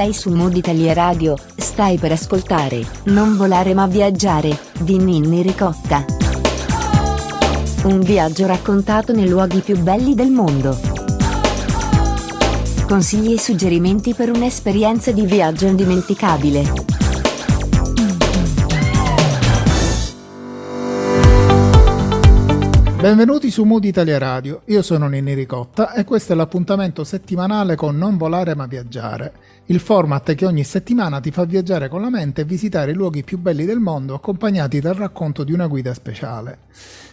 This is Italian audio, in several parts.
Sei su Mood Italia Radio, stai per ascoltare Non volare ma viaggiare, di Ninni Ricotta. Un viaggio raccontato nei luoghi più belli del mondo. Consigli e suggerimenti per un'esperienza di viaggio indimenticabile. Benvenuti su Mood Italia Radio, io sono Nini Ricotta e questo è l'appuntamento settimanale con Non volare ma viaggiare, il format che ogni settimana ti fa viaggiare con la mente e visitare i luoghi più belli del mondo accompagnati dal racconto di una guida speciale.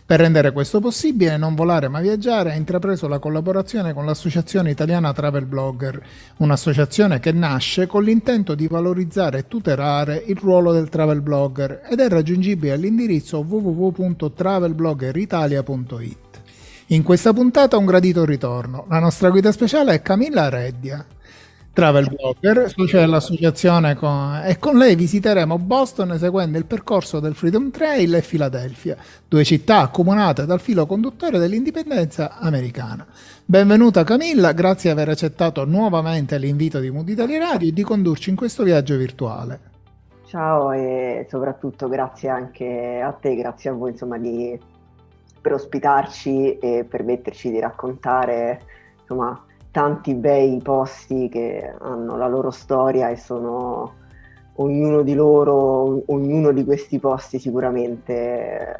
Per rendere questo possibile, Non volare ma viaggiare ha intrapreso la collaborazione con l'Associazione Italiana Travel Blogger, un'associazione che nasce con l'intento di valorizzare e tutelare il ruolo del travel blogger ed è raggiungibile all'indirizzo www.travelbloggeritalia.it. In questa puntata un gradito ritorno. La nostra guida speciale è Camilla Reddia travel blogger, socia dell'associazione con, e con lei visiteremo Boston seguendo il percorso del Freedom Trail e Filadelfia, due città accomunate dal filo conduttore dell'indipendenza americana. Benvenuta Camilla, grazie di aver accettato nuovamente l'invito di Mood Italia Radio e di condurci in questo viaggio virtuale. Ciao e soprattutto grazie anche a te, grazie a voi insomma di, per ospitarci e permetterci di raccontare insomma tanti bei posti che hanno la loro storia e sono ognuno di loro, ognuno di questi posti sicuramente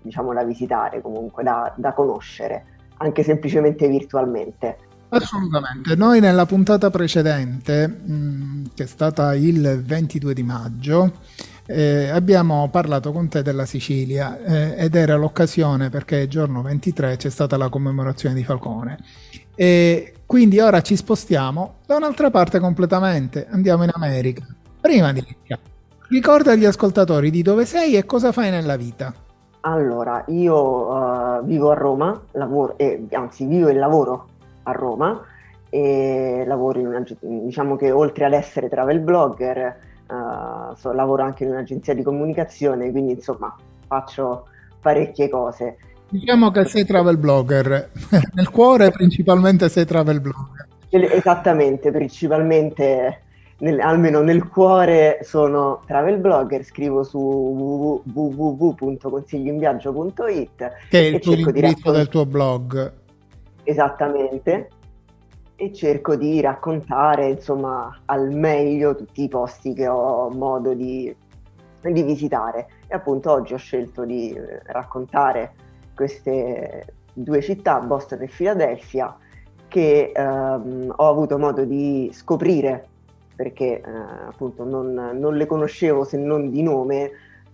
diciamo da visitare, comunque da, da conoscere, anche semplicemente virtualmente. Assolutamente, noi nella puntata precedente, mh, che è stata il 22 di maggio, eh, abbiamo parlato con te della Sicilia eh, ed era l'occasione perché giorno 23 c'è stata la commemorazione di Falcone e quindi ora ci spostiamo da un'altra parte completamente, andiamo in America. Prima di iniziare, ricorda agli ascoltatori di dove sei e cosa fai nella vita. Allora, io uh, vivo a Roma, lavoro, eh, anzi vivo e lavoro a Roma e lavoro in una, diciamo che oltre ad essere travel blogger, uh, so, lavoro anche in un'agenzia di comunicazione, quindi insomma faccio parecchie cose. Diciamo che sei travel blogger, nel cuore principalmente sei travel blogger. Esattamente, principalmente nel, almeno nel cuore sono travel blogger, scrivo su www.consiglioinviaggio.it che è il tuo indirizzo del tuo blog. Esattamente, e cerco di raccontare insomma al meglio tutti i posti che ho modo di, di visitare e appunto oggi ho scelto di eh, raccontare queste due città, Boston e Filadelfia, che ehm, ho avuto modo di scoprire perché eh, appunto non, non, le conoscevo se non di nome eh,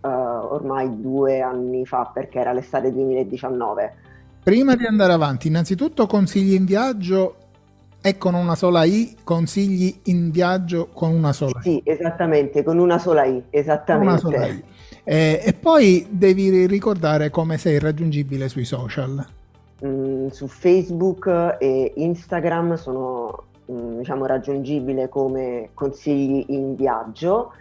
ormai due anni fa perché era l'estate 2019. Prima di andare avanti, innanzitutto consigli in viaggio e con una sola I, consigli in viaggio con una sola I. Sì, esattamente, con una sola I, esattamente. Una sola I. Eh, e poi devi ricordare come sei raggiungibile sui social. Mm, su Facebook e Instagram sono mm, diciamo, raggiungibile come consigli in viaggio.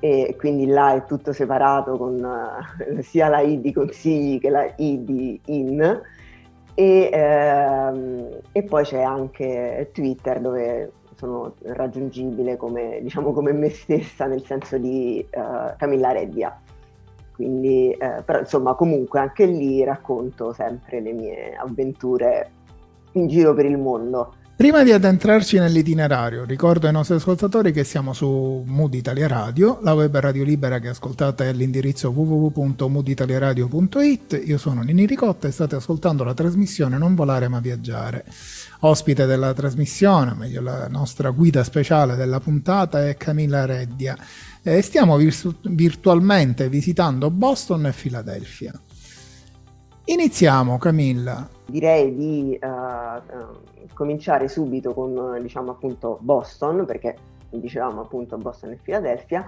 E quindi là è tutto separato con uh, sia la I di consigli che la I di in. E, ehm, e poi c'è anche Twitter dove sono raggiungibile come, diciamo, come me stessa nel senso di uh, Camilla Reddia quindi eh, però insomma comunque anche lì racconto sempre le mie avventure in giro per il mondo. Prima di addentrarci nell'itinerario, ricordo ai nostri ascoltatori che siamo su Mood Italia Radio, la web radio libera che ascoltate è all'indirizzo www.mooditaliaradio.it. Io sono Nini Ricotta e state ascoltando la trasmissione Non volare ma viaggiare. Ospite della trasmissione, meglio la nostra guida speciale della puntata è Camilla Reddia e stiamo virtu- virtualmente visitando Boston e Filadelfia. Iniziamo Camilla. Direi di uh, uh, cominciare subito con diciamo appunto Boston perché dicevamo appunto Boston e Filadelfia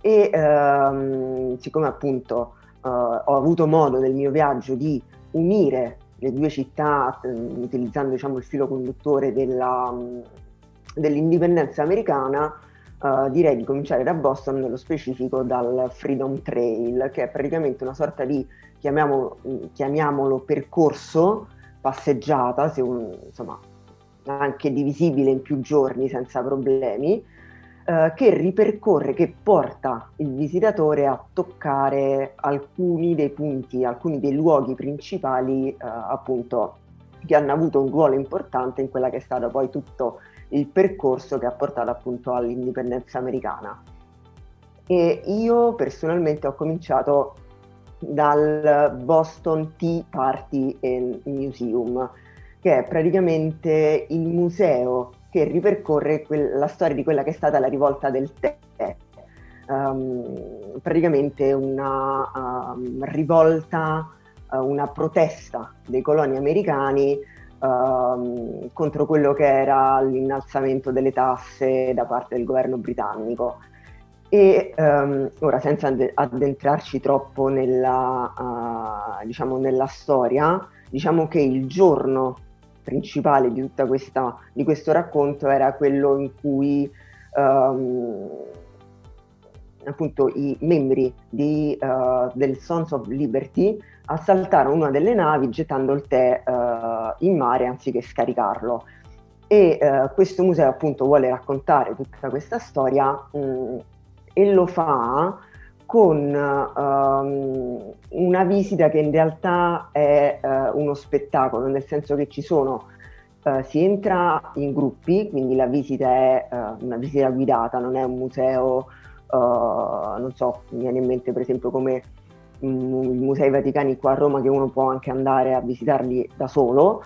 e uh, siccome appunto eh, ho avuto modo nel mio viaggio di unire le due città utilizzando diciamo il filo conduttore della, dell'indipendenza americana Uh, direi di cominciare da Boston, nello specifico dal Freedom Trail, che è praticamente una sorta di, chiamiamolo, chiamiamolo percorso, passeggiata, un, insomma, anche divisibile in più giorni senza problemi, eh, che ripercorre, che porta il visitatore a toccare alcuni dei punti, alcuni dei luoghi principali eh, appunto che hanno avuto un ruolo importante in quella che è stato poi tutto il percorso che ha portato appunto all'indipendenza americana. E io personalmente ho cominciato dal Boston Tea Party and Museum, che è praticamente il museo che ripercorre que- la storia di quella che è stata la rivolta del tè. Um, praticamente una um, rivolta, uh, una protesta dei coloni americani uh, contro quello che era l'innalzamento delle tasse da parte del governo britannico. E um, ora, senza addentrarci troppo nella, uh, diciamo nella storia, diciamo che il giorno principale di di questo racconto era quello in cui um, appunto i membri di, uh, del Sons of Liberty assaltarono una delle navi gettando il tè uh, in mare anziché scaricarlo. E uh, questo museo appunto vuole raccontare tutta questa storia mh, mm, e lo fa con um, una visita che in realtà è uh, uno spettacolo, nel senso che ci sono, uh, si entra in gruppi, quindi la visita è uh, una visita guidata, non è un museo, non so, mi viene in mente per esempio come i musei vaticani qua a Roma che uno può anche andare a visitarli da solo,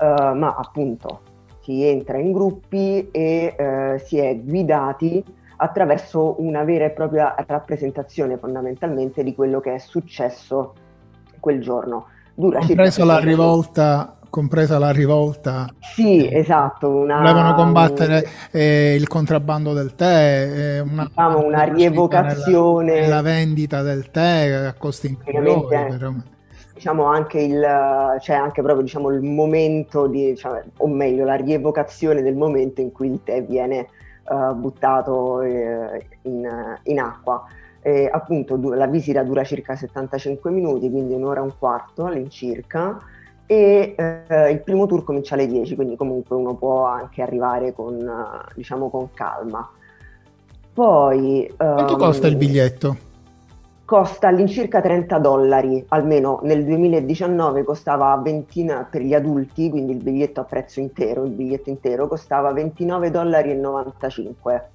ma appunto si entra in gruppi e si è guidati attraverso una vera e propria rappresentazione fondamentalmente di quello che è successo quel giorno. Dura compresa la rivolta compresa la rivolta. Sì, eh, esatto. Una, volevano combattere eh, il contrabbando del tè, eh, una, diciamo una rievocazione. La vendita del tè a costi inferiori. Però... Diciamo anche il, cioè anche proprio diciamo, il momento di, diciamo, o meglio, la rievocazione del momento in cui il tè viene uh, buttato eh, in, in, acqua. E, appunto du- la visita dura circa 75 minuti, quindi un'ora e un quarto all'incirca e eh, il primo tour comincia alle 10, quindi comunque uno può anche arrivare con, diciamo, con calma. Poi... Quanto um, costa il biglietto? costa all'incirca 30 dollari, almeno nel 2019 costava 20 per gli adulti, quindi il biglietto a prezzo intero, il biglietto intero costava 29 dollari e 95,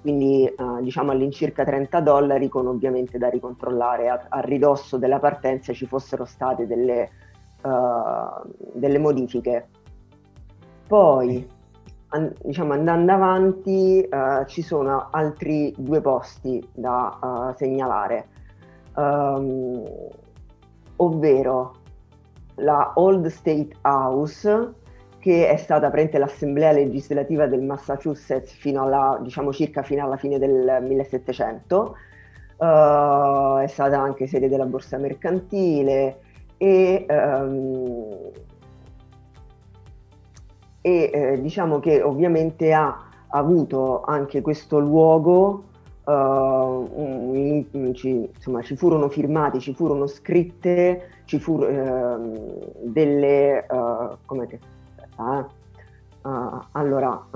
quindi eh, diciamo all'incirca 30 dollari con ovviamente da ricontrollare a, a ridosso della partenza ci fossero state delle, uh, delle modifiche. Poi an- diciamo, andando avanti uh, ci sono altri due posti da uh, segnalare. Um, ovvero la Old State House, che è stata prende l'assemblea legislativa del Massachusetts fino alla, diciamo circa fino alla fine del 1700, uh, è stata anche sede della borsa mercantile e, um, e eh, diciamo che ovviamente ha avuto anche questo luogo in, ci, insomma, ci furono firmati, ci furono scritte, ci furono uh, delle... Uh, come che... Aspetta, uh, allora,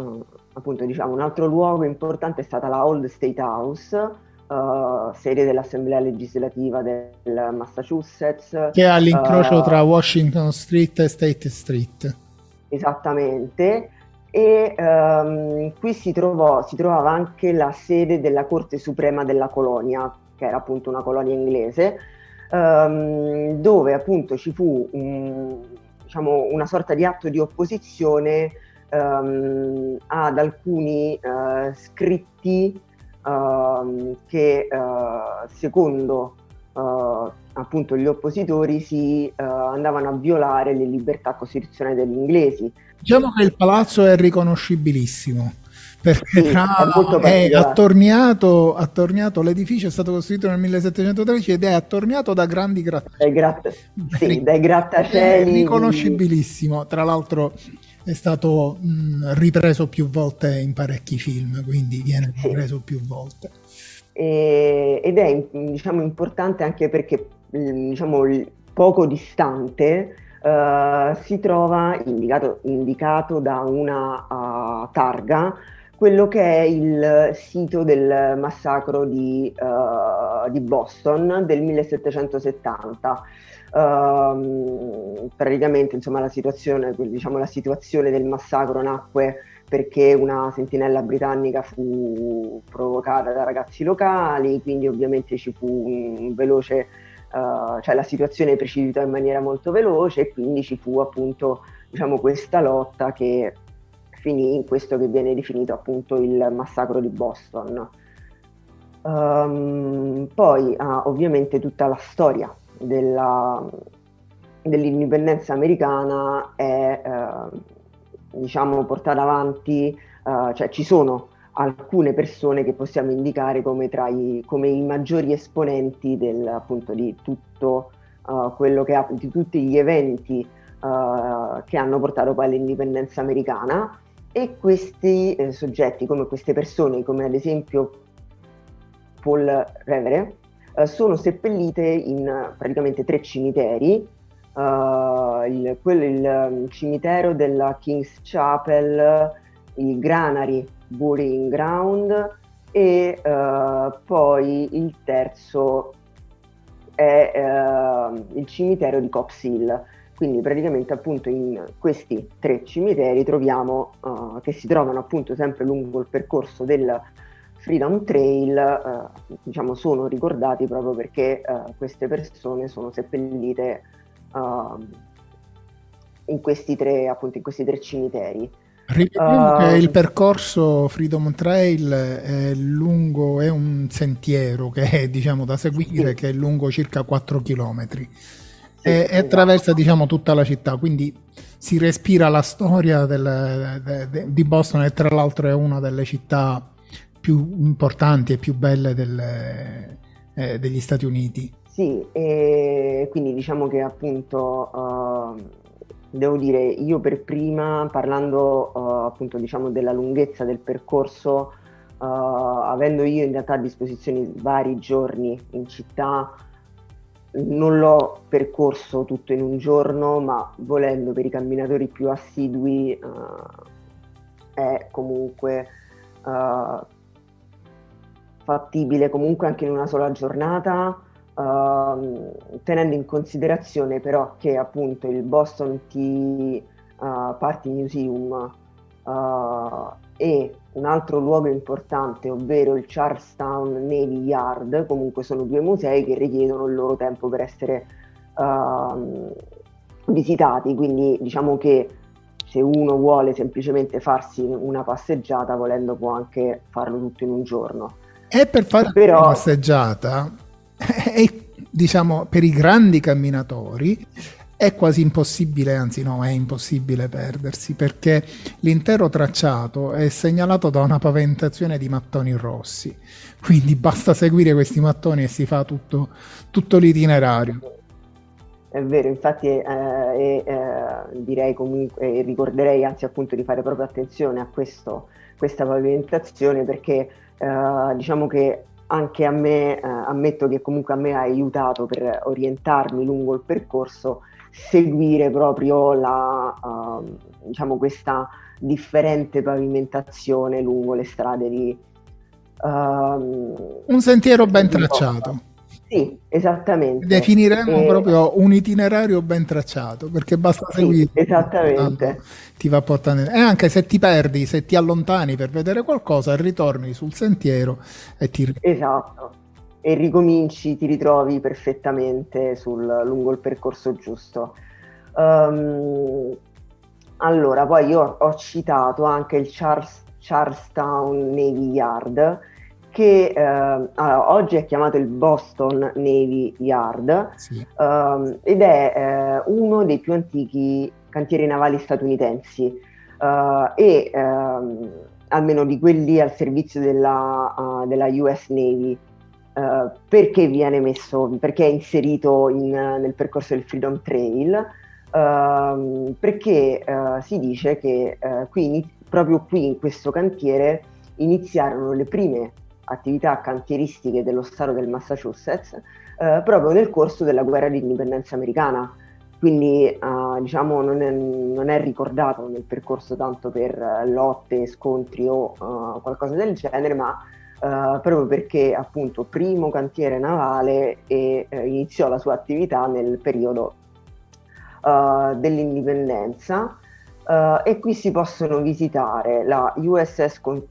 appunto, diciamo, un altro luogo importante è stata la Old State House, Uh, sede dell'Assemblea legislativa del Massachusetts. Che è all'incrocio uh, tra Washington Street e State Street. Esattamente e um, qui si, trovò, si trovava anche la sede della Corte Suprema della Colonia, che era appunto una colonia inglese, um, dove appunto ci fu un, diciamo, una sorta di atto di opposizione um, ad alcuni uh, scritti che uh, secondo uh, appunto gli oppositori si andavano a violare le libertà costituzionali degli inglesi Diciamo che il palazzo è riconoscibilissimo perché sì, è, è attorniato, attorniato, l'edificio è stato costruito nel 1713 ed è attorniato da grandi grattacieli. Gratta, sì, dai grattacieli. È riconoscibilissimo, tra l'altro è stato mh, ripreso più volte in parecchi film, quindi viene ripreso più volte. E, ed è diciamo, importante anche perché diciamo, poco distante Uh, si trova indicato, indicato da una uh, targa, quello che è il sito del massacro di, uh, di Boston del 1770. Uh, praticamente insomma, la, situazione, diciamo, la situazione del massacro nacque perché una sentinella britannica fu provocata da ragazzi locali, quindi ovviamente ci fu un veloce, uh, cioè la situazione precipitò in maniera molto veloce e quindi ci fu appunto diciamo, questa lotta che finì in questo che viene definito appunto il massacro di Boston. Um, poi ha ovviamente tutta la storia della, dell'indipendenza americana è eh, diciamo portata avanti, eh, cioè ci sono alcune persone che possiamo indicare come, tra i, come i maggiori esponenti del, appunto, di tutto uh, quello che ha, di tutti gli eventi uh, che hanno portato poi all'indipendenza americana. E questi eh, soggetti, come queste persone, come ad esempio Paul Revere, eh, sono seppellite in praticamente tre cimiteri, uh, il, quello, il um, cimitero della King's Chapel, il Granary Burying Ground e uh, poi il terzo è uh, il cimitero di Cox Hill. Quindi praticamente appunto in questi tre cimiteri troviamo uh, che si trovano appunto sempre lungo il percorso del Freedom Trail, uh, diciamo sono ricordati proprio perché uh, queste persone sono seppellite in questi tre appunto in questi tre cimiteri. Ripetiamo che il percorso Freedom Trail è lungo, è un sentiero che è diciamo da seguire sì. che è lungo circa 4 chilometri e, e attraversa diciamo, tutta la città, quindi si respira la storia del, de, de, di Boston e tra l'altro è una delle città più importanti e più belle del, eh, degli Stati Uniti. Sì, e quindi diciamo che appunto uh, devo dire io per prima parlando uh, appunto diciamo della lunghezza del percorso uh, avendo io in realtà a disposizione vari giorni in città non l'ho percorso tutto in un giorno, ma volendo per i camminatori più assidui è comunque fattibile comunque anche in una sola giornata, uh, tenendo in considerazione però che appunto il Boston Tea Party Museum e un altro luogo importante, ovvero il Charlestown Navy Yard, comunque sono due musei che richiedono il loro tempo per essere uh, visitati, quindi diciamo che se uno vuole semplicemente farsi una passeggiata, volendo può anche farlo tutto in un giorno. E per fare Però... una passeggiata, è, diciamo, per i grandi camminatori, è quasi impossibile, anzi no, è impossibile perdersi perché l'intero tracciato è segnalato da una paventazione di mattoni rossi, quindi basta seguire questi mattoni e si fa tutto, tutto l'itinerario. È vero, infatti eh, eh, direi comunque, ricorderei anzi appunto di fare proprio attenzione a questo, questa pavimentazione perché eh, diciamo che anche a me, eh, ammetto che comunque a me ha aiutato per orientarmi lungo il percorso seguire proprio la, uh, diciamo questa differente pavimentazione lungo le strade di... Uh, un sentiero ben tracciato. Sì, esattamente. Definiremo e... proprio un itinerario ben tracciato perché basta sì, seguire. Esattamente. Ti va portando. E anche se ti perdi, se ti allontani per vedere qualcosa, ritorni sul sentiero e ti. Esatto e ricominci, ti ritrovi perfettamente sul, lungo il percorso giusto. Um, allora, poi io ho citato anche il Charles, Charlestown Navy Yard, che eh, oggi è chiamato il Boston Navy Yard sì. um, ed è eh, uno dei più antichi cantieri navali statunitensi uh, e um, almeno di quelli al servizio della, uh, della US Navy. Uh, perché viene messo, perché è inserito in, nel percorso del Freedom Trail, uh, perché uh, si dice che eh, qui, proprio qui in questo cantiere iniziarono le prime attività cantieristiche dello Stato del Massachusetts proprio nel corso della guerra di indipendenza americana. Quindi uh, diciamo non è, non è, ricordato nel percorso tanto per lotte, scontri o uh, qualcosa del genere, ma uh, proprio perché appunto primo cantiere navale e iniziò la sua attività nel periodo dell'indipendenza. E qui si possono visitare la USS Con-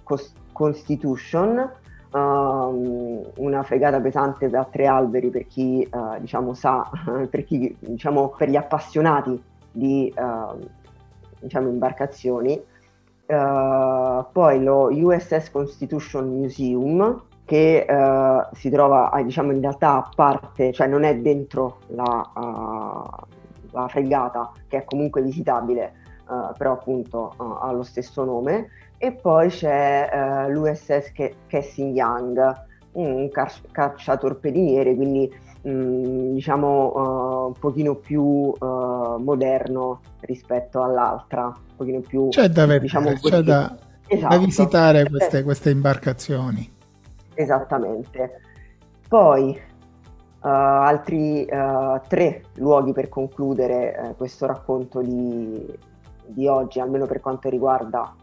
Constitution, Uh, una fregata pesante da tre alberi per chi uh, diciamo sa, per, chi, diciamo, per gli appassionati di uh, diciamo, imbarcazioni. poi lo USS Constitution Museum che si trova diciamo, in realtà a parte, cioè non è dentro la, la fregata che è comunque visitabile, però appunto ha lo stesso nome e poi c'è uh, l'USS Cassin Young, un cacciatorpediniere, quindi mh, mm, diciamo uh, un pochino più uh, moderno rispetto all'altra, un pochino più... C'è da, vedere, diciamo, c'è da, esatto. da visitare queste, queste, imbarcazioni. Esattamente. Poi altri tre luoghi per concludere questo racconto di, di oggi, almeno per quanto riguarda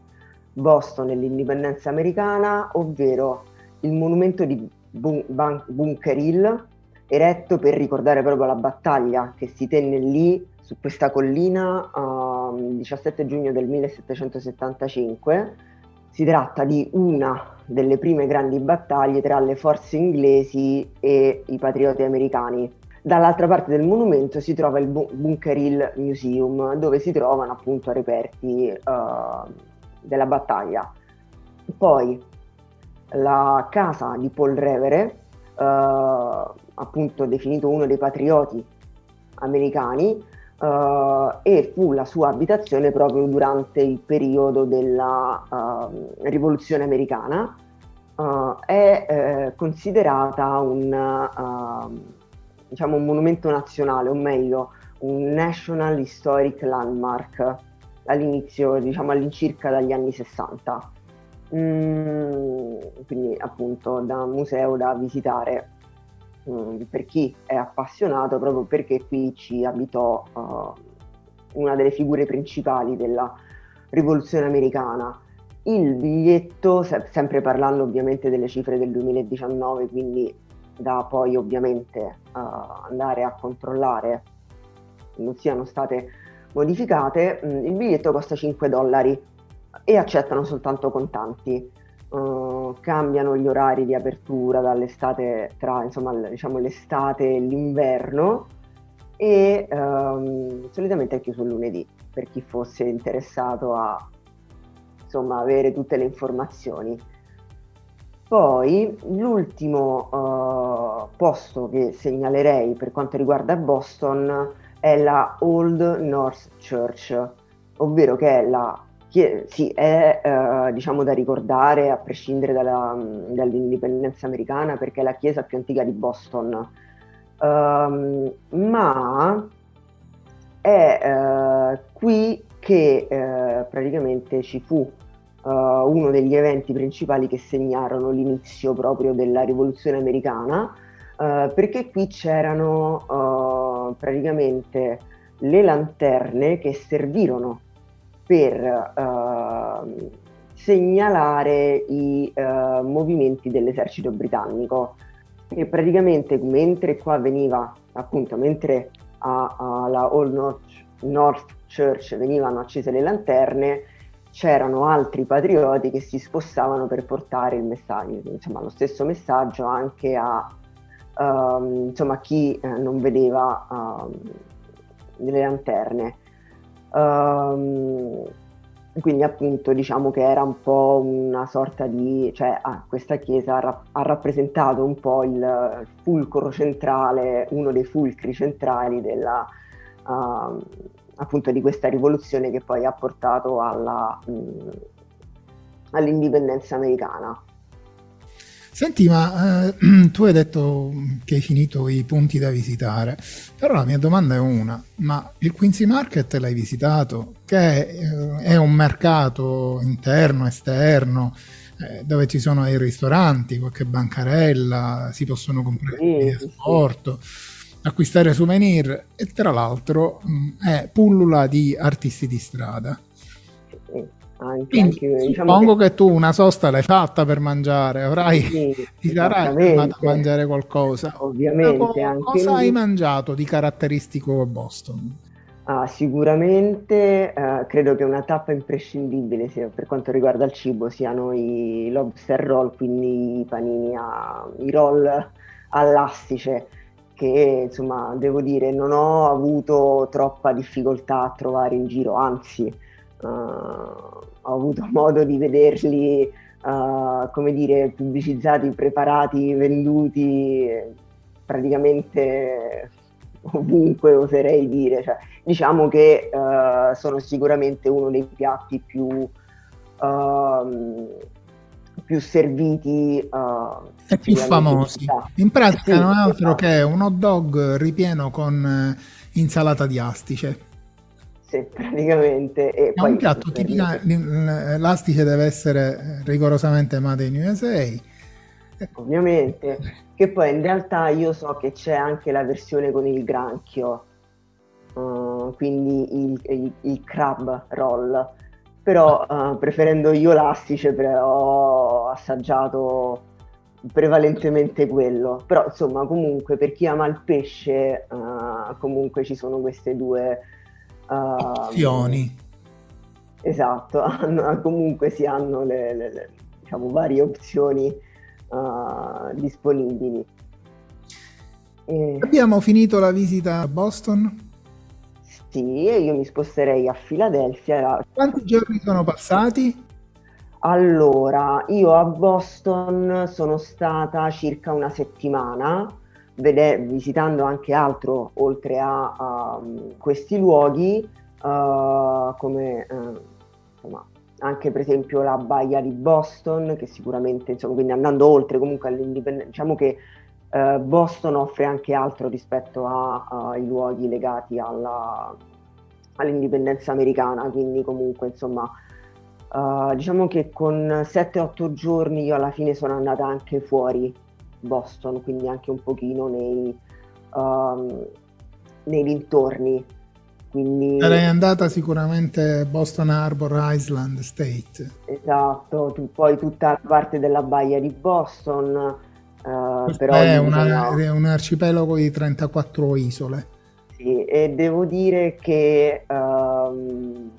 Boston e l'indipendenza americana, ovvero il monumento di Bun- Bun- Bunker Hill, eretto per ricordare proprio la battaglia che si tenne lì su questa collina uh, il 17 giugno del 1775. Si tratta di una delle prime grandi battaglie tra le forze inglesi e i patrioti americani. Dall'altra parte del monumento si trova il Bunker Hill Museum, dove si trovano appunto reperti uh, della battaglia. Poi la casa di Paul Revere, eh, appunto definito uno dei patrioti americani, eh, e fu la sua abitazione proprio durante il periodo della eh, rivoluzione americana. Uh, è eh, considerata un, uh, diciamo un monumento nazionale, o meglio, un National Historic Landmark all'inizio, diciamo all'incirca dagli anni 60. Mm, quindi appunto da museo da visitare mm, per chi è appassionato proprio perché qui ci abitò uh, una delle figure principali della rivoluzione americana. Il biglietto, se- sempre parlando ovviamente delle cifre del 2019, quindi da poi ovviamente uh, andare a controllare non siano state modificate, mm, il biglietto costa 5 dollari e accettano soltanto contanti. Uh, cambiano gli orari di apertura dall'estate tra insomma diciamo l'estate e l'inverno e um, solitamente è chiuso il lunedì per chi fosse interessato a insomma avere tutte le informazioni poi l'ultimo uh, posto che segnalerei per quanto riguarda Boston è la Old North Church, ovvero che è la sì, è eh, diciamo da ricordare a prescindere dalla, dall'indipendenza americana perché è la chiesa più antica di Boston, um, ma è eh, qui che eh, praticamente ci fu uh, uno degli eventi principali che segnarono l'inizio proprio della rivoluzione americana, uh, perché qui c'erano praticamente le lanterne che servirono per uh, segnalare i uh, movimenti dell'esercito britannico. E praticamente mentre qua veniva appunto mentre alla Old North, North Church venivano accese le lanterne c'erano altri patrioti che si spostavano per portare il messaggio, insomma lo stesso messaggio anche a um, insomma, chi eh, non vedeva um, le lanterne. Um, quindi appunto diciamo che era un po' una sorta di, cioè ah, questa chiesa ha, ra- ha, rappresentato un po' il fulcro centrale, uno dei fulcri centrali della, uh, appunto di questa rivoluzione che poi ha portato alla, mh, all'indipendenza americana. Senti, ma eh, tu hai detto che hai finito i punti da visitare, però la mia domanda è una, ma il Quincy Market l'hai visitato? Che eh, è un mercato interno, esterno, eh, dove ci sono dei ristoranti, qualche bancarella, si possono comprare sì, di trasporto. acquistare souvenir e tra l'altro mh, è pullula di artisti di strada. Anche, Quindi, anche, diciamo suppongo che... che... tu una sosta l'hai fatta per mangiare, avrai sì, ti sarai a mangiare qualcosa. Ovviamente. Ma cosa hai mangiato di caratteristico a Boston? Ah, sicuramente eh, credo che una tappa imprescindibile sia, per quanto riguarda il cibo siano i lobster roll, quindi i panini, a, i roll all'astice, che insomma devo dire non ho avuto troppa difficoltà a trovare in giro, anzi uh, ho avuto modo di vederli uh, come dire pubblicizzati, preparati, venduti praticamente ovunque oserei dire. Cioè, diciamo che uh, sono sicuramente uno dei piatti più, uh, più serviti uh, e più famosi. In pratica sì, non è altro esatto. che un hot dog ripieno con insalata di astice. Sì, praticamente. E è un piatto tipico, l'astice deve essere rigorosamente made in USA ovviamente, che poi in realtà io so che c'è anche la versione con il granchio, uh, quindi il, il, il, crab roll, però uh, preferendo io l'astice, ho assaggiato prevalentemente quello, però insomma comunque per chi ama il pesce uh, comunque ci sono queste due opzioni. Esatto, comunque si hanno le, le, le diciamo, varie opzioni uh, disponibili. E... Abbiamo finito la visita a Boston? Sì, e io mi sposterei a Filadelfia. Quanti giorni sono passati? Allora, io a Boston sono stata circa una settimana, vede- visitando anche altro oltre a, a questi luoghi, uh, come uh, insomma, anche per esempio la baia di Boston, che sicuramente, insomma, quindi andando oltre comunque all'indipendenza, diciamo che eh, Boston offre anche altro rispetto ai luoghi legati alla, all'indipendenza americana, quindi comunque insomma uh, diciamo che con 7-8 giorni io alla fine sono andata anche fuori Boston, quindi anche un pochino nei, um, nei dintorni quindi... Sarei andata sicuramente Boston Harbor Island State. Esatto, tu, poi tutta la parte della baia di Boston. Uh, però è, una, è, un arcipelago di 34 isole. Sì, e devo dire che um,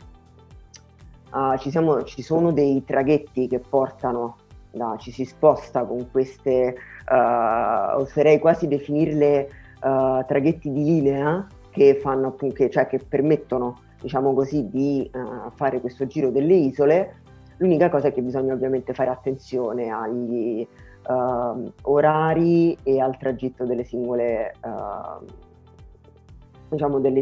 uh, ci, siamo, ci, sono dei traghetti che portano, da, ci si sposta con queste, uh, oserei quasi definirle traghetti di linea, che, fanno, che, cioè, che permettono diciamo così, di uh, fare questo giro delle isole. L'unica cosa è che bisogna ovviamente fare attenzione agli uh, orari e al tragitto delle singole, uh, diciamo delle,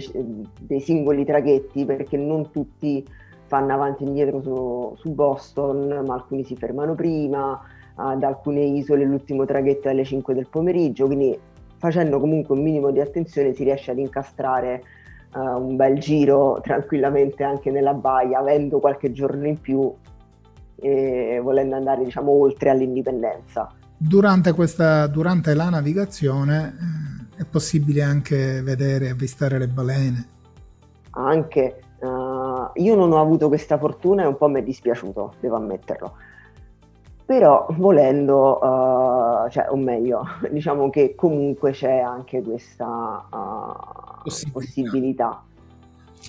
dei singoli traghetti, perché non tutti fanno avanti e indietro su, su Boston, ma alcuni si fermano prima, ad alcune isole l'ultimo traghetto alle 5 del pomeriggio, quindi facendo comunque un minimo di attenzione si riesce ad incastrare uh, un bel giro tranquillamente anche nella baia, avendo qualche giorno in più e volendo andare diciamo oltre all'indipendenza. Durante, questa, durante la navigazione eh, è possibile anche vedere e avvistare le balene? Anche, uh, io non ho avuto questa fortuna e un po' mi è dispiaciuto, devo ammetterlo però volendo, uh, cioè, o meglio, diciamo che comunque c'è anche questa uh, possibilità. possibilità.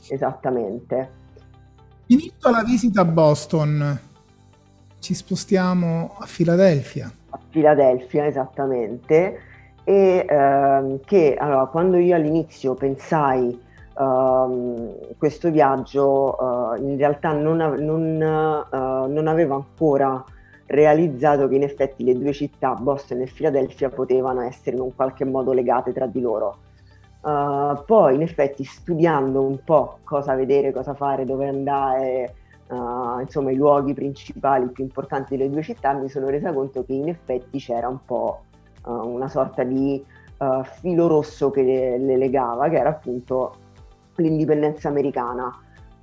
Esattamente. Finito la visita a Boston, ci spostiamo a Filadelfia. A Filadelfia, esattamente. E uh, che allora, quando io all'inizio pensai Uh, questo viaggio uh, in realtà non, non, uh, non, aveva ancora realizzato che in effetti le due città, Boston e Filadelfia, potevano essere in un qualche modo legate tra di loro. Uh, poi in effetti studiando un po' cosa vedere, cosa fare, dove andare, uh, insomma i luoghi principali più importanti delle due città, mi sono resa conto che in effetti c'era un po' uh, una sorta di filo rosso che le, le legava, che era appunto l'indipendenza americana.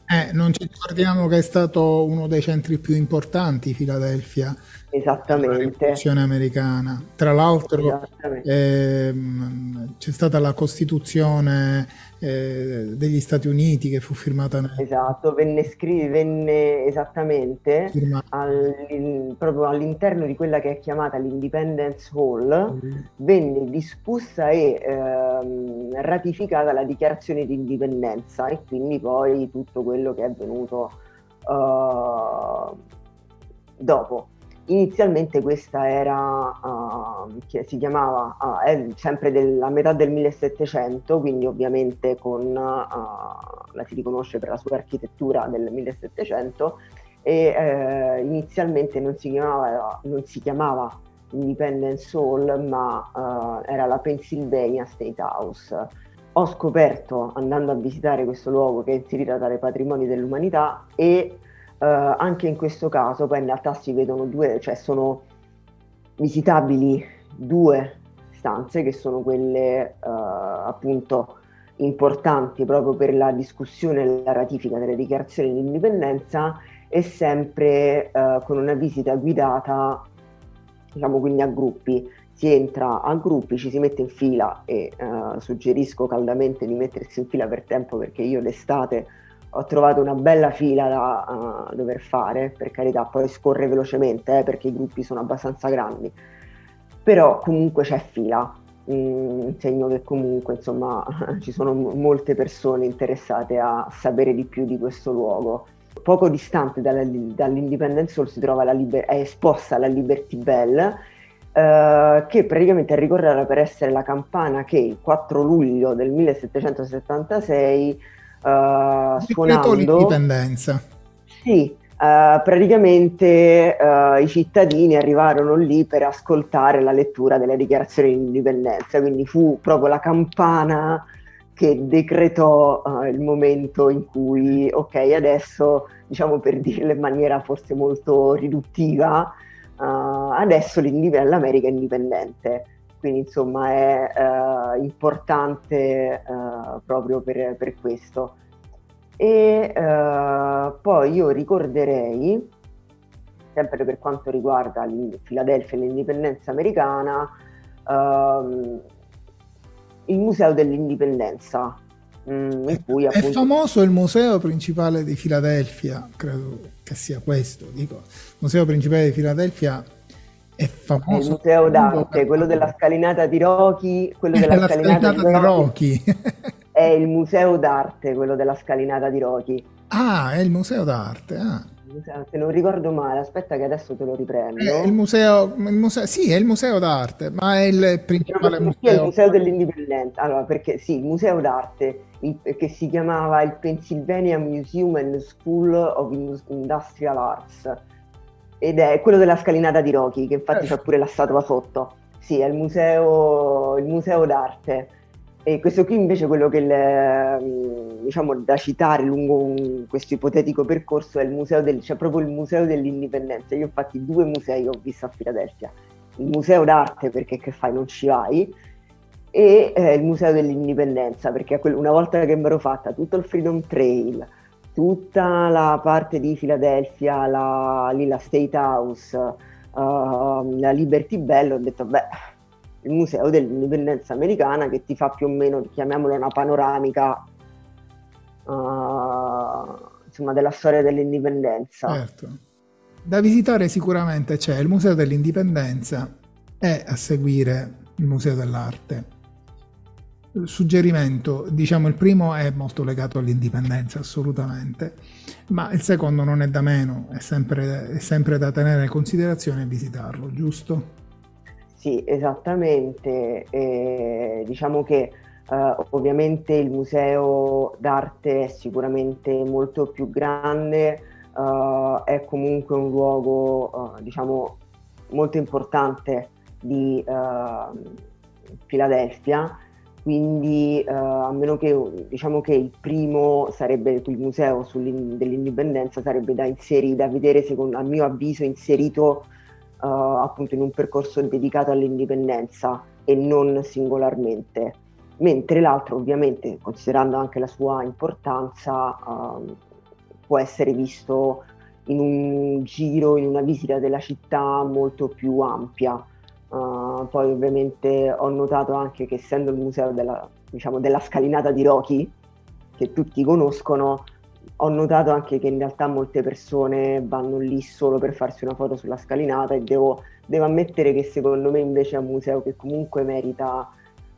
Eh, non ci ricordiamo che è stato uno dei centri più importanti, Filadelfia, Esattamente. Rivoluzione americana. Tra l'altro ehm, c'è stata la Costituzione eh, degli Stati Uniti che fu firmata. Esatto, venne, scri- venne esattamente all- proprio all'interno di quella che è chiamata l'Independence Hall, mm. venne discussa e ehm, ratificata la dichiarazione di indipendenza e quindi poi tutto quello che è venuto uh, dopo. Inizialmente questa era, uh, che si chiamava, uh, è sempre della metà del 1700, quindi ovviamente con, uh, la si riconosce per la sua architettura del 1700 e inizialmente non si chiamava, non si chiamava Independence Hall ma era la Pennsylvania State House. Ho scoperto andando a visitare questo luogo che è inserita tra i patrimoni dell'umanità e Uh, anche in questo caso poi in realtà si vedono due, cioè sono visitabili due stanze che sono quelle uh, appunto importanti proprio per la discussione e la ratifica delle dichiarazioni di indipendenza e sempre uh, con una visita guidata diciamo quindi a gruppi. Si entra a gruppi, ci si mette in fila e suggerisco caldamente di mettersi in fila per tempo perché io l'estate ho trovato una bella fila da uh, dover fare, per carità, poi scorre velocemente eh, perché i gruppi sono abbastanza grandi, però comunque c'è fila, mm, segno che comunque insomma ci sono m- molte persone interessate a sapere di più di questo luogo. Poco distante dalla, dall'Independence Hall si trova la liber- è esposta la Liberty Bell, Uh, che praticamente è per essere la campana che il 4 luglio del 1776 uh, suonando... l'indipendenza. Sì, Uh, praticamente uh, i cittadini arrivarono lì per ascoltare la lettura delle dichiarazioni di indipendenza, quindi fu proprio la campana che decretò uh, il momento in cui, ok, adesso, diciamo per dirlo in maniera forse molto riduttiva, adesso l'America è indipendente. Quindi insomma è importante proprio per, per questo. E uh, poi io ricorderei, sempre per quanto riguarda Filadelfia e l'indipendenza americana, uh, il Museo dell'Indipendenza. Mm, in cui, appunto... È famoso il museo principale di Filadelfia, credo che sia questo. Dico, il museo principale di Filadelfia è famoso. Il museo d'arte, quello della scalinata di Rocky, quello della scalinata, scalinata, di Rocky. Rocky. È il museo d'arte, quello della scalinata di Rochi. Ah, è il museo d'arte. Ah. Se non ricordo male, aspetta che adesso te lo riprendo. È il museo, il museo, sì, è il museo d'arte, ma è il principale no, museo. È il museo dell'indipendenza. Allora, perché sì, il museo d'arte il, che si chiamava il Pennsylvania Museum and School of Industrial Arts ed è quello della scalinata di Rochi, che infatti eh. c'è pure la statua sotto. Sì, è il museo, il museo d'arte. E questo qui invece quello che le, mm, diciamo da citare lungo un, questo ipotetico percorso è il museo del, cioè proprio il museo dell'indipendenza. Io infatti due musei ho visto a Filadelfia, il museo d'arte perché che fai non ci vai e eh, il museo dell'indipendenza perché una volta che mi ero fatta tutto il Freedom Trail, tutta la parte di Filadelfia, la, lì la State House, uh, la Liberty Bell, ho detto beh il Museo dell'Indipendenza Americana che ti fa più o meno, chiamiamola una panoramica uh, insomma, della storia dell'indipendenza. Certo. Da visitare sicuramente c'è il Museo dell'Indipendenza e a seguire il Museo dell'Arte. Suggerimento, diciamo il primo è molto legato all'indipendenza assolutamente, ma il secondo non è da meno, è sempre, è sempre da tenere in considerazione e visitarlo, giusto? Sì, esattamente. Eh, diciamo che eh, ovviamente il museo d'arte è sicuramente molto più grande, eh, è comunque un luogo, eh, diciamo, molto importante di eh, Filadelfia, quindi eh, a meno che diciamo che il primo sarebbe il museo dell'indipendenza sarebbe da inserire, da vedere secondo, a mio avviso inserito uh, appunto in un percorso dedicato all'indipendenza e non singolarmente, mentre l'altro ovviamente considerando anche la sua importanza uh, può essere visto in un giro, in una visita della città molto più ampia. Uh, poi ovviamente ho notato anche che essendo il museo della, diciamo, della scalinata di Rocky, che tutti conoscono, ho notato anche che in realtà molte persone vanno lì solo per farsi una foto sulla scalinata e devo, devo ammettere che secondo me invece è un museo che comunque merita,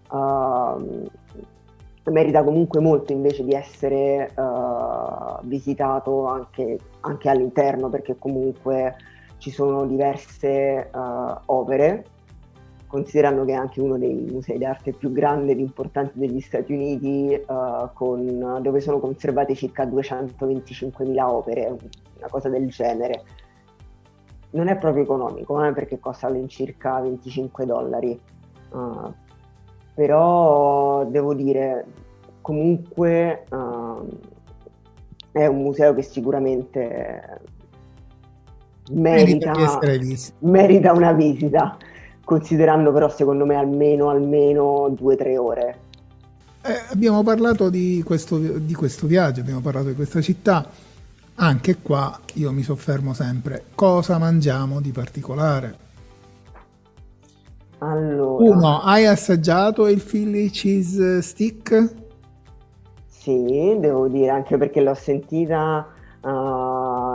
uh, merita comunque molto invece di essere uh, visitato anche, anche, all'interno perché comunque ci sono diverse uh, opere considerando che è anche uno dei musei d'arte più grandi ed importanti degli Stati Uniti, uh, con, dove sono conservate circa 225.000 opere, una cosa del genere. Non è proprio economico, eh, perché costa all'incirca 25 dollari, uh, però devo dire, comunque uh, è un museo che sicuramente merita, merita una visita considerando però secondo me almeno, almeno due o tre ore. Eh, abbiamo parlato di questo, di questo viaggio, abbiamo parlato di questa città, anche qua io mi soffermo sempre, cosa mangiamo di particolare? Allora. Uno, hai assaggiato il Philly Cheese Stick? Sì, devo dire, anche perché l'ho sentita Uh,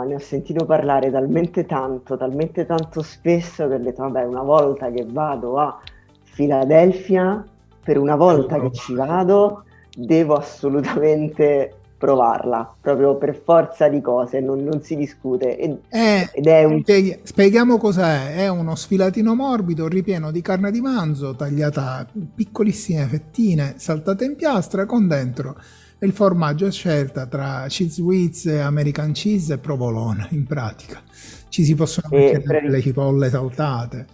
ne ho sentito parlare talmente tanto, talmente tanto spesso che ho detto, vabbè, una volta che vado a Filadelfia, per una volta che ci vado, devo assolutamente provarla, proprio per forza di cose, non, non si discute. Ed, è, ed è un... Spieghiamo cos'è, è uno sfilatino morbido ripieno di carne di manzo tagliata piccolissime fettine, saltate in piastra con dentro il formaggio è scelta tra cheese whiz, American cheese e provolone, in pratica. Ci si possono mettere le cipolle saltate.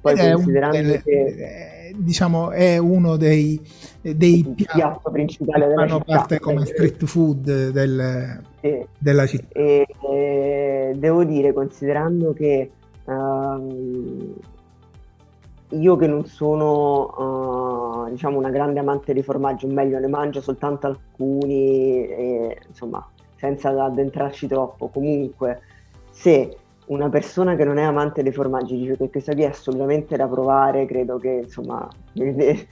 Poi Ed considerando delle, che... Eh, diciamo, è uno dei, dei piatti piatto principali che fanno parte come street food del, sì. della città. E, e, devo dire, considerando che uh, io che non sono uh, diciamo una grande amante di formaggio, o meglio ne mangio soltanto alcuni, e, insomma, senza addentrarci troppo. Comunque, se una persona che non è amante dei formaggi dice che questa via è assolutamente da provare, credo che insomma eh,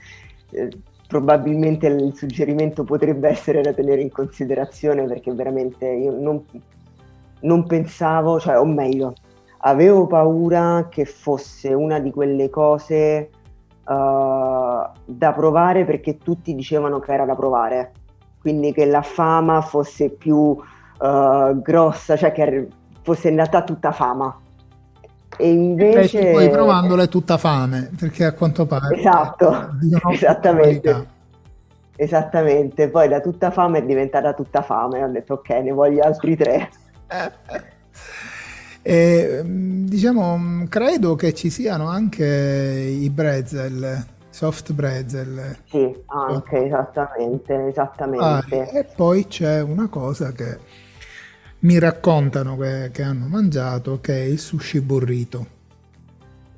probabilmente il suggerimento potrebbe essere da tenere in considerazione perché veramente io non, non pensavo, cioè o meglio, avevo paura che fosse una di quelle cose uh, da provare perché tutti dicevano che era da provare, quindi che la fama fosse più uh, grossa, cioè che fosse in realtà tutta fama. E invece... E poi provandolo è tutta fame, perché a quanto pare... Esatto, esattamente. Esattamente, poi da tutta fame è diventata tutta fame, ho detto ok, ne voglio altri tre. E, mm, diciamo, credo che ci siano anche i brezel, soft brezel. Sì, anche, esattamente, esattamente. Ah, e poi c'è una cosa che mi raccontano che, che hanno mangiato, che è il sushi burrito.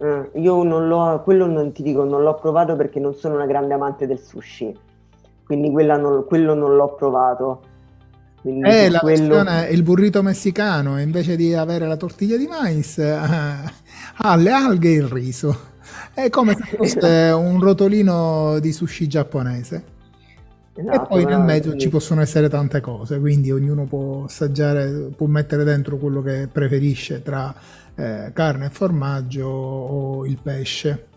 Mm, io non l'ho, quello non ti dico, non l'ho provato perché non sono una grande amante del sushi, quindi non, quello non l'ho provato quindi eh, la quello... versione, il burrito messicano, invece di avere la tortiglia di mais, ha le alghe e il riso. È come se fosse un rotolino di sushi giapponese. Esatto, e poi nel mezzo quindi... ci possono essere tante cose, quindi ognuno può assaggiare, può mettere dentro quello che preferisce tra eh, carne e formaggio o il pesce.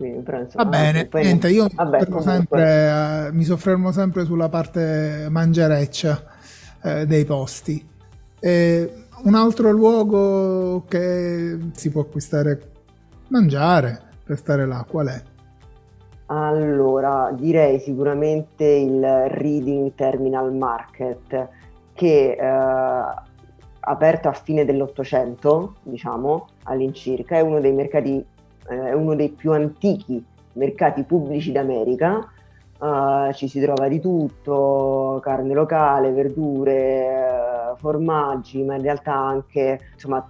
Quindi, però, insomma, Va bene, poi... niente, io Vabbè, mi, soffermo sempre, uh, mi, soffermo sempre, sulla parte mangereccia uh, dei posti. E un altro luogo che si può acquistare mangiare per stare là, qual è? Allora, direi sicuramente il Reading Terminal Market, che eh, aperto a fine dell'Ottocento, diciamo, all'incirca, è uno dei mercati eh, è uno dei più antichi mercati pubblici d'America, uh, ci si trova di tutto, carne locale, verdure, uh, formaggi, ma in realtà anche insomma,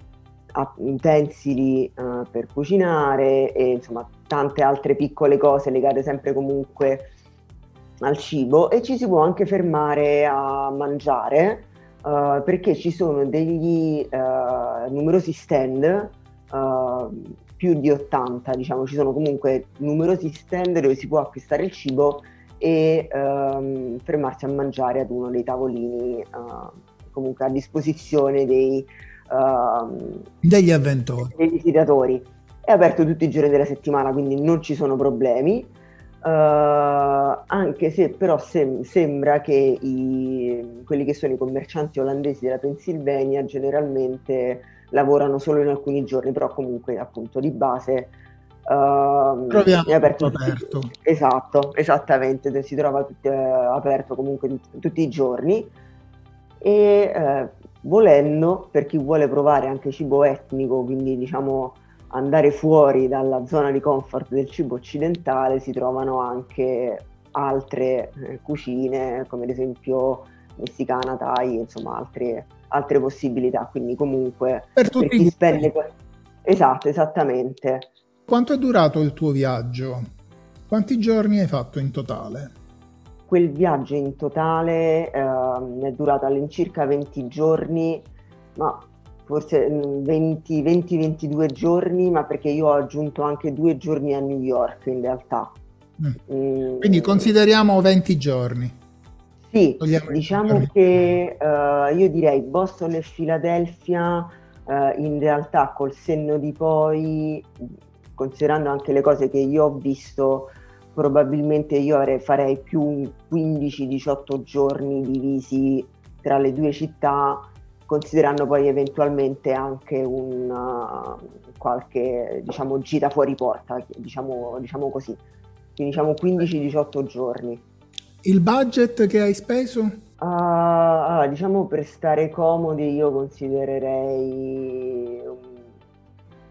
utensili uh, per cucinare e insomma tante altre piccole cose legate sempre comunque al cibo. E ci si può anche fermare a mangiare uh, perché ci sono degli numerosi stand, più di 80 diciamo, ci sono comunque numerosi stand dove si può acquistare il cibo e um, fermarsi a mangiare ad uno dei tavolini comunque a disposizione dei, degli avventori, dei visitatori. È aperto tutti i giorni della settimana, quindi non ci sono problemi. Uh, anche se però sem- sembra che i, quelli che sono i commercianti olandesi della Pennsylvania generalmente lavorano solo in alcuni giorni, però comunque appunto di base uh, è aperto, aperto. Esatto, esattamente, si trova tutti, uh, aperto comunque tutti, tutti i giorni e uh, volendo per chi vuole provare anche cibo etnico, quindi diciamo andare fuori dalla zona di comfort del cibo occidentale si trovano anche altre eh, cucine come ad esempio messicana, thai, insomma altre, altre possibilità, quindi comunque per, per chi spende... Esatto, esattamente. Quanto è durato il tuo viaggio? Quanti giorni hai fatto in totale? Quel viaggio in totale eh, è durato all'incirca 20 giorni, ma forse 20-22 mm, giorni, ma perché io ho aggiunto anche due giorni a New York in realtà. Mm. Mm. Quindi consideriamo 20 giorni. Sì, diciamo che uh, io direi Boston e Philadelphia uh, in realtà col senno di poi, considerando anche le cose che io ho visto, probabilmente io avrei, farei più 15-18 giorni divisi tra le due città considerando poi eventualmente anche una qualche diciamo, gira fuori porta, diciamo, diciamo così. Quindi diciamo 15-18 giorni. Il budget che hai speso? Uh, diciamo per stare comodi io considererei un,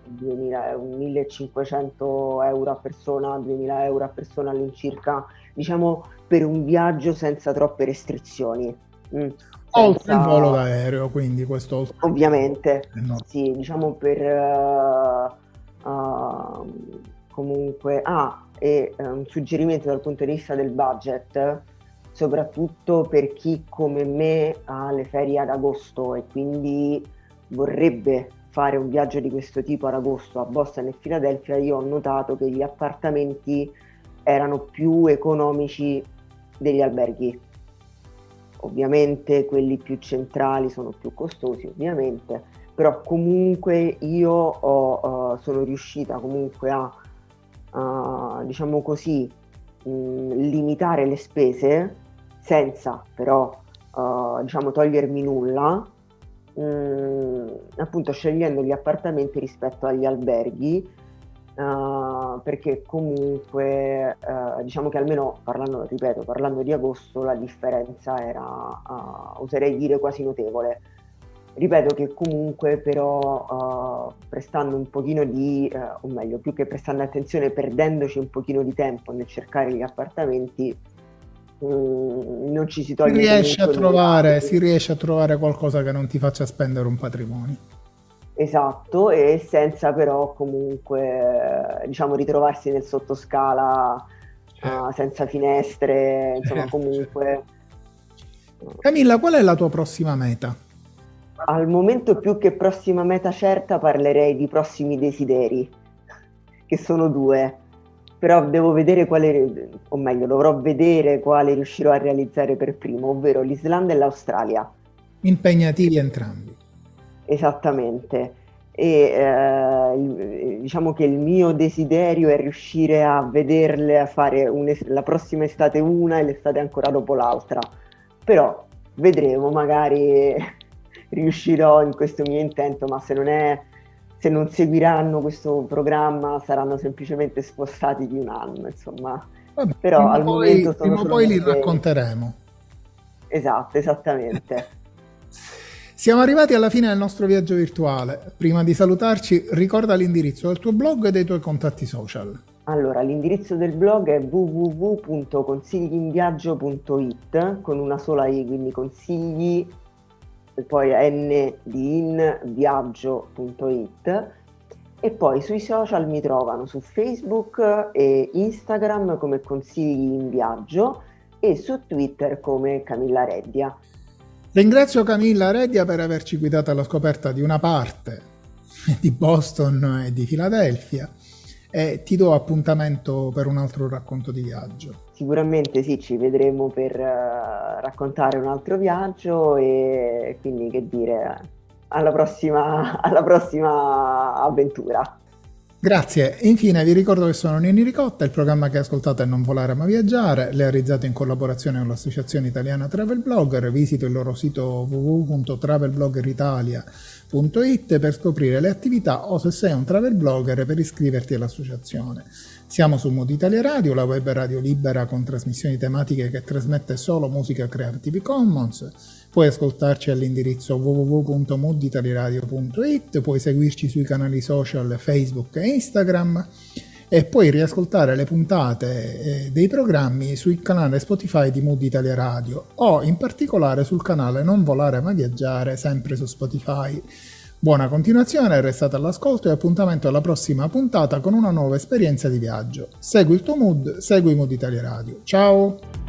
2000, un 1500 euro a persona, 2000 euro a persona all'incirca, diciamo per un viaggio senza troppe restrizioni. Mm. Oltre il volo d'aereo, quindi questo... Ovviamente, eh, no. sì, diciamo per... Uh, uh, comunque... Ah, e uh, un suggerimento dal punto di vista del budget, soprattutto per chi come me ha le ferie ad agosto e quindi vorrebbe fare un viaggio di questo tipo ad agosto a Boston e Filadelfia, io ho notato che gli appartamenti erano più economici degli alberghi. Ovviamente quelli più centrali sono più costosi, ovviamente, però comunque io ho, uh, sono riuscita comunque a, uh, diciamo così, mh, limitare le spese senza però uh, diciamo togliermi nulla, mh, appunto scegliendo gli appartamenti rispetto agli alberghi uh, perché comunque uh, diciamo che almeno parlando, ripeto, parlando di agosto la differenza era, uh, oserei dire, quasi notevole. Ripeto che comunque però prestando un pochino di, o meglio, più che prestando attenzione, perdendoci un pochino di tempo nel cercare gli appartamenti, mm, non ci si toglie. Si riesce, a trovare, si riesce a trovare qualcosa che non ti faccia spendere un patrimonio. Esatto, e senza però comunque diciamo ritrovarsi nel sottoscala uh, senza finestre, insomma certo. comunque. Camilla, qual è la tua prossima meta? Al momento più che prossima meta certa parlerei di prossimi desideri, che sono due, però devo vedere quale, o meglio dovrò vedere quale riuscirò a realizzare per primo, ovvero l'Islanda e l'Australia. Impegnativi entrambi. Esattamente. E eh, diciamo che il mio desiderio è riuscire a vederle, a fare la prossima estate una e l'estate ancora dopo l'altra. Però vedremo, magari riuscirò in questo mio intento, ma se non è se non seguiranno questo programma saranno semplicemente spostati di un anno, insomma. Vabbè, Però al poi, momento sono prima poi li racconteremo. Esatto, esattamente. Siamo arrivati alla fine del nostro viaggio virtuale. Prima di salutarci, ricorda l'indirizzo del tuo blog e dei tuoi contatti social. Allora, l'indirizzo del blog è www.consigliinviaggio.it con una sola i, quindi consigli e poi n di in viaggio.it e poi sui social mi trovano su Facebook e Instagram come consigli in viaggio e su Twitter come Camilla Reddia. Ringrazio Camilla Reddia per averci guidato alla scoperta di una parte di Boston e di Filadelfia e ti do appuntamento per un altro racconto di viaggio. Sicuramente sì, ci vedremo per uh, raccontare un altro viaggio e quindi che dire, alla prossima, alla prossima avventura. Grazie. Infine vi ricordo che sono Nini Ricotta, il programma che ascoltate è Non Volare Ma Viaggiare, realizzato in collaborazione con l'Associazione Italiana Travel Blogger. Visito il loro sito www.travelbloggeritalia.it per scoprire le attività o se sei un travel blogger per iscriverti all'associazione. Siamo su Mood Italia Radio, la web radio libera con trasmissioni tematiche che trasmette solo musica Creative Commons. Puoi ascoltarci all'indirizzo www.mooditalieradio.it, puoi seguirci sui canali social Facebook e Instagram e puoi riascoltare le puntate eh, dei programmi sul canale Spotify di Mood Italia Radio o in particolare sul canale Non Volare Ma Viaggiare sempre su Spotify. Buona continuazione, restate all'ascolto e appuntamento alla prossima puntata con una nuova esperienza di viaggio. Segui il tuo mood, segui Mood Italia Radio. Ciao!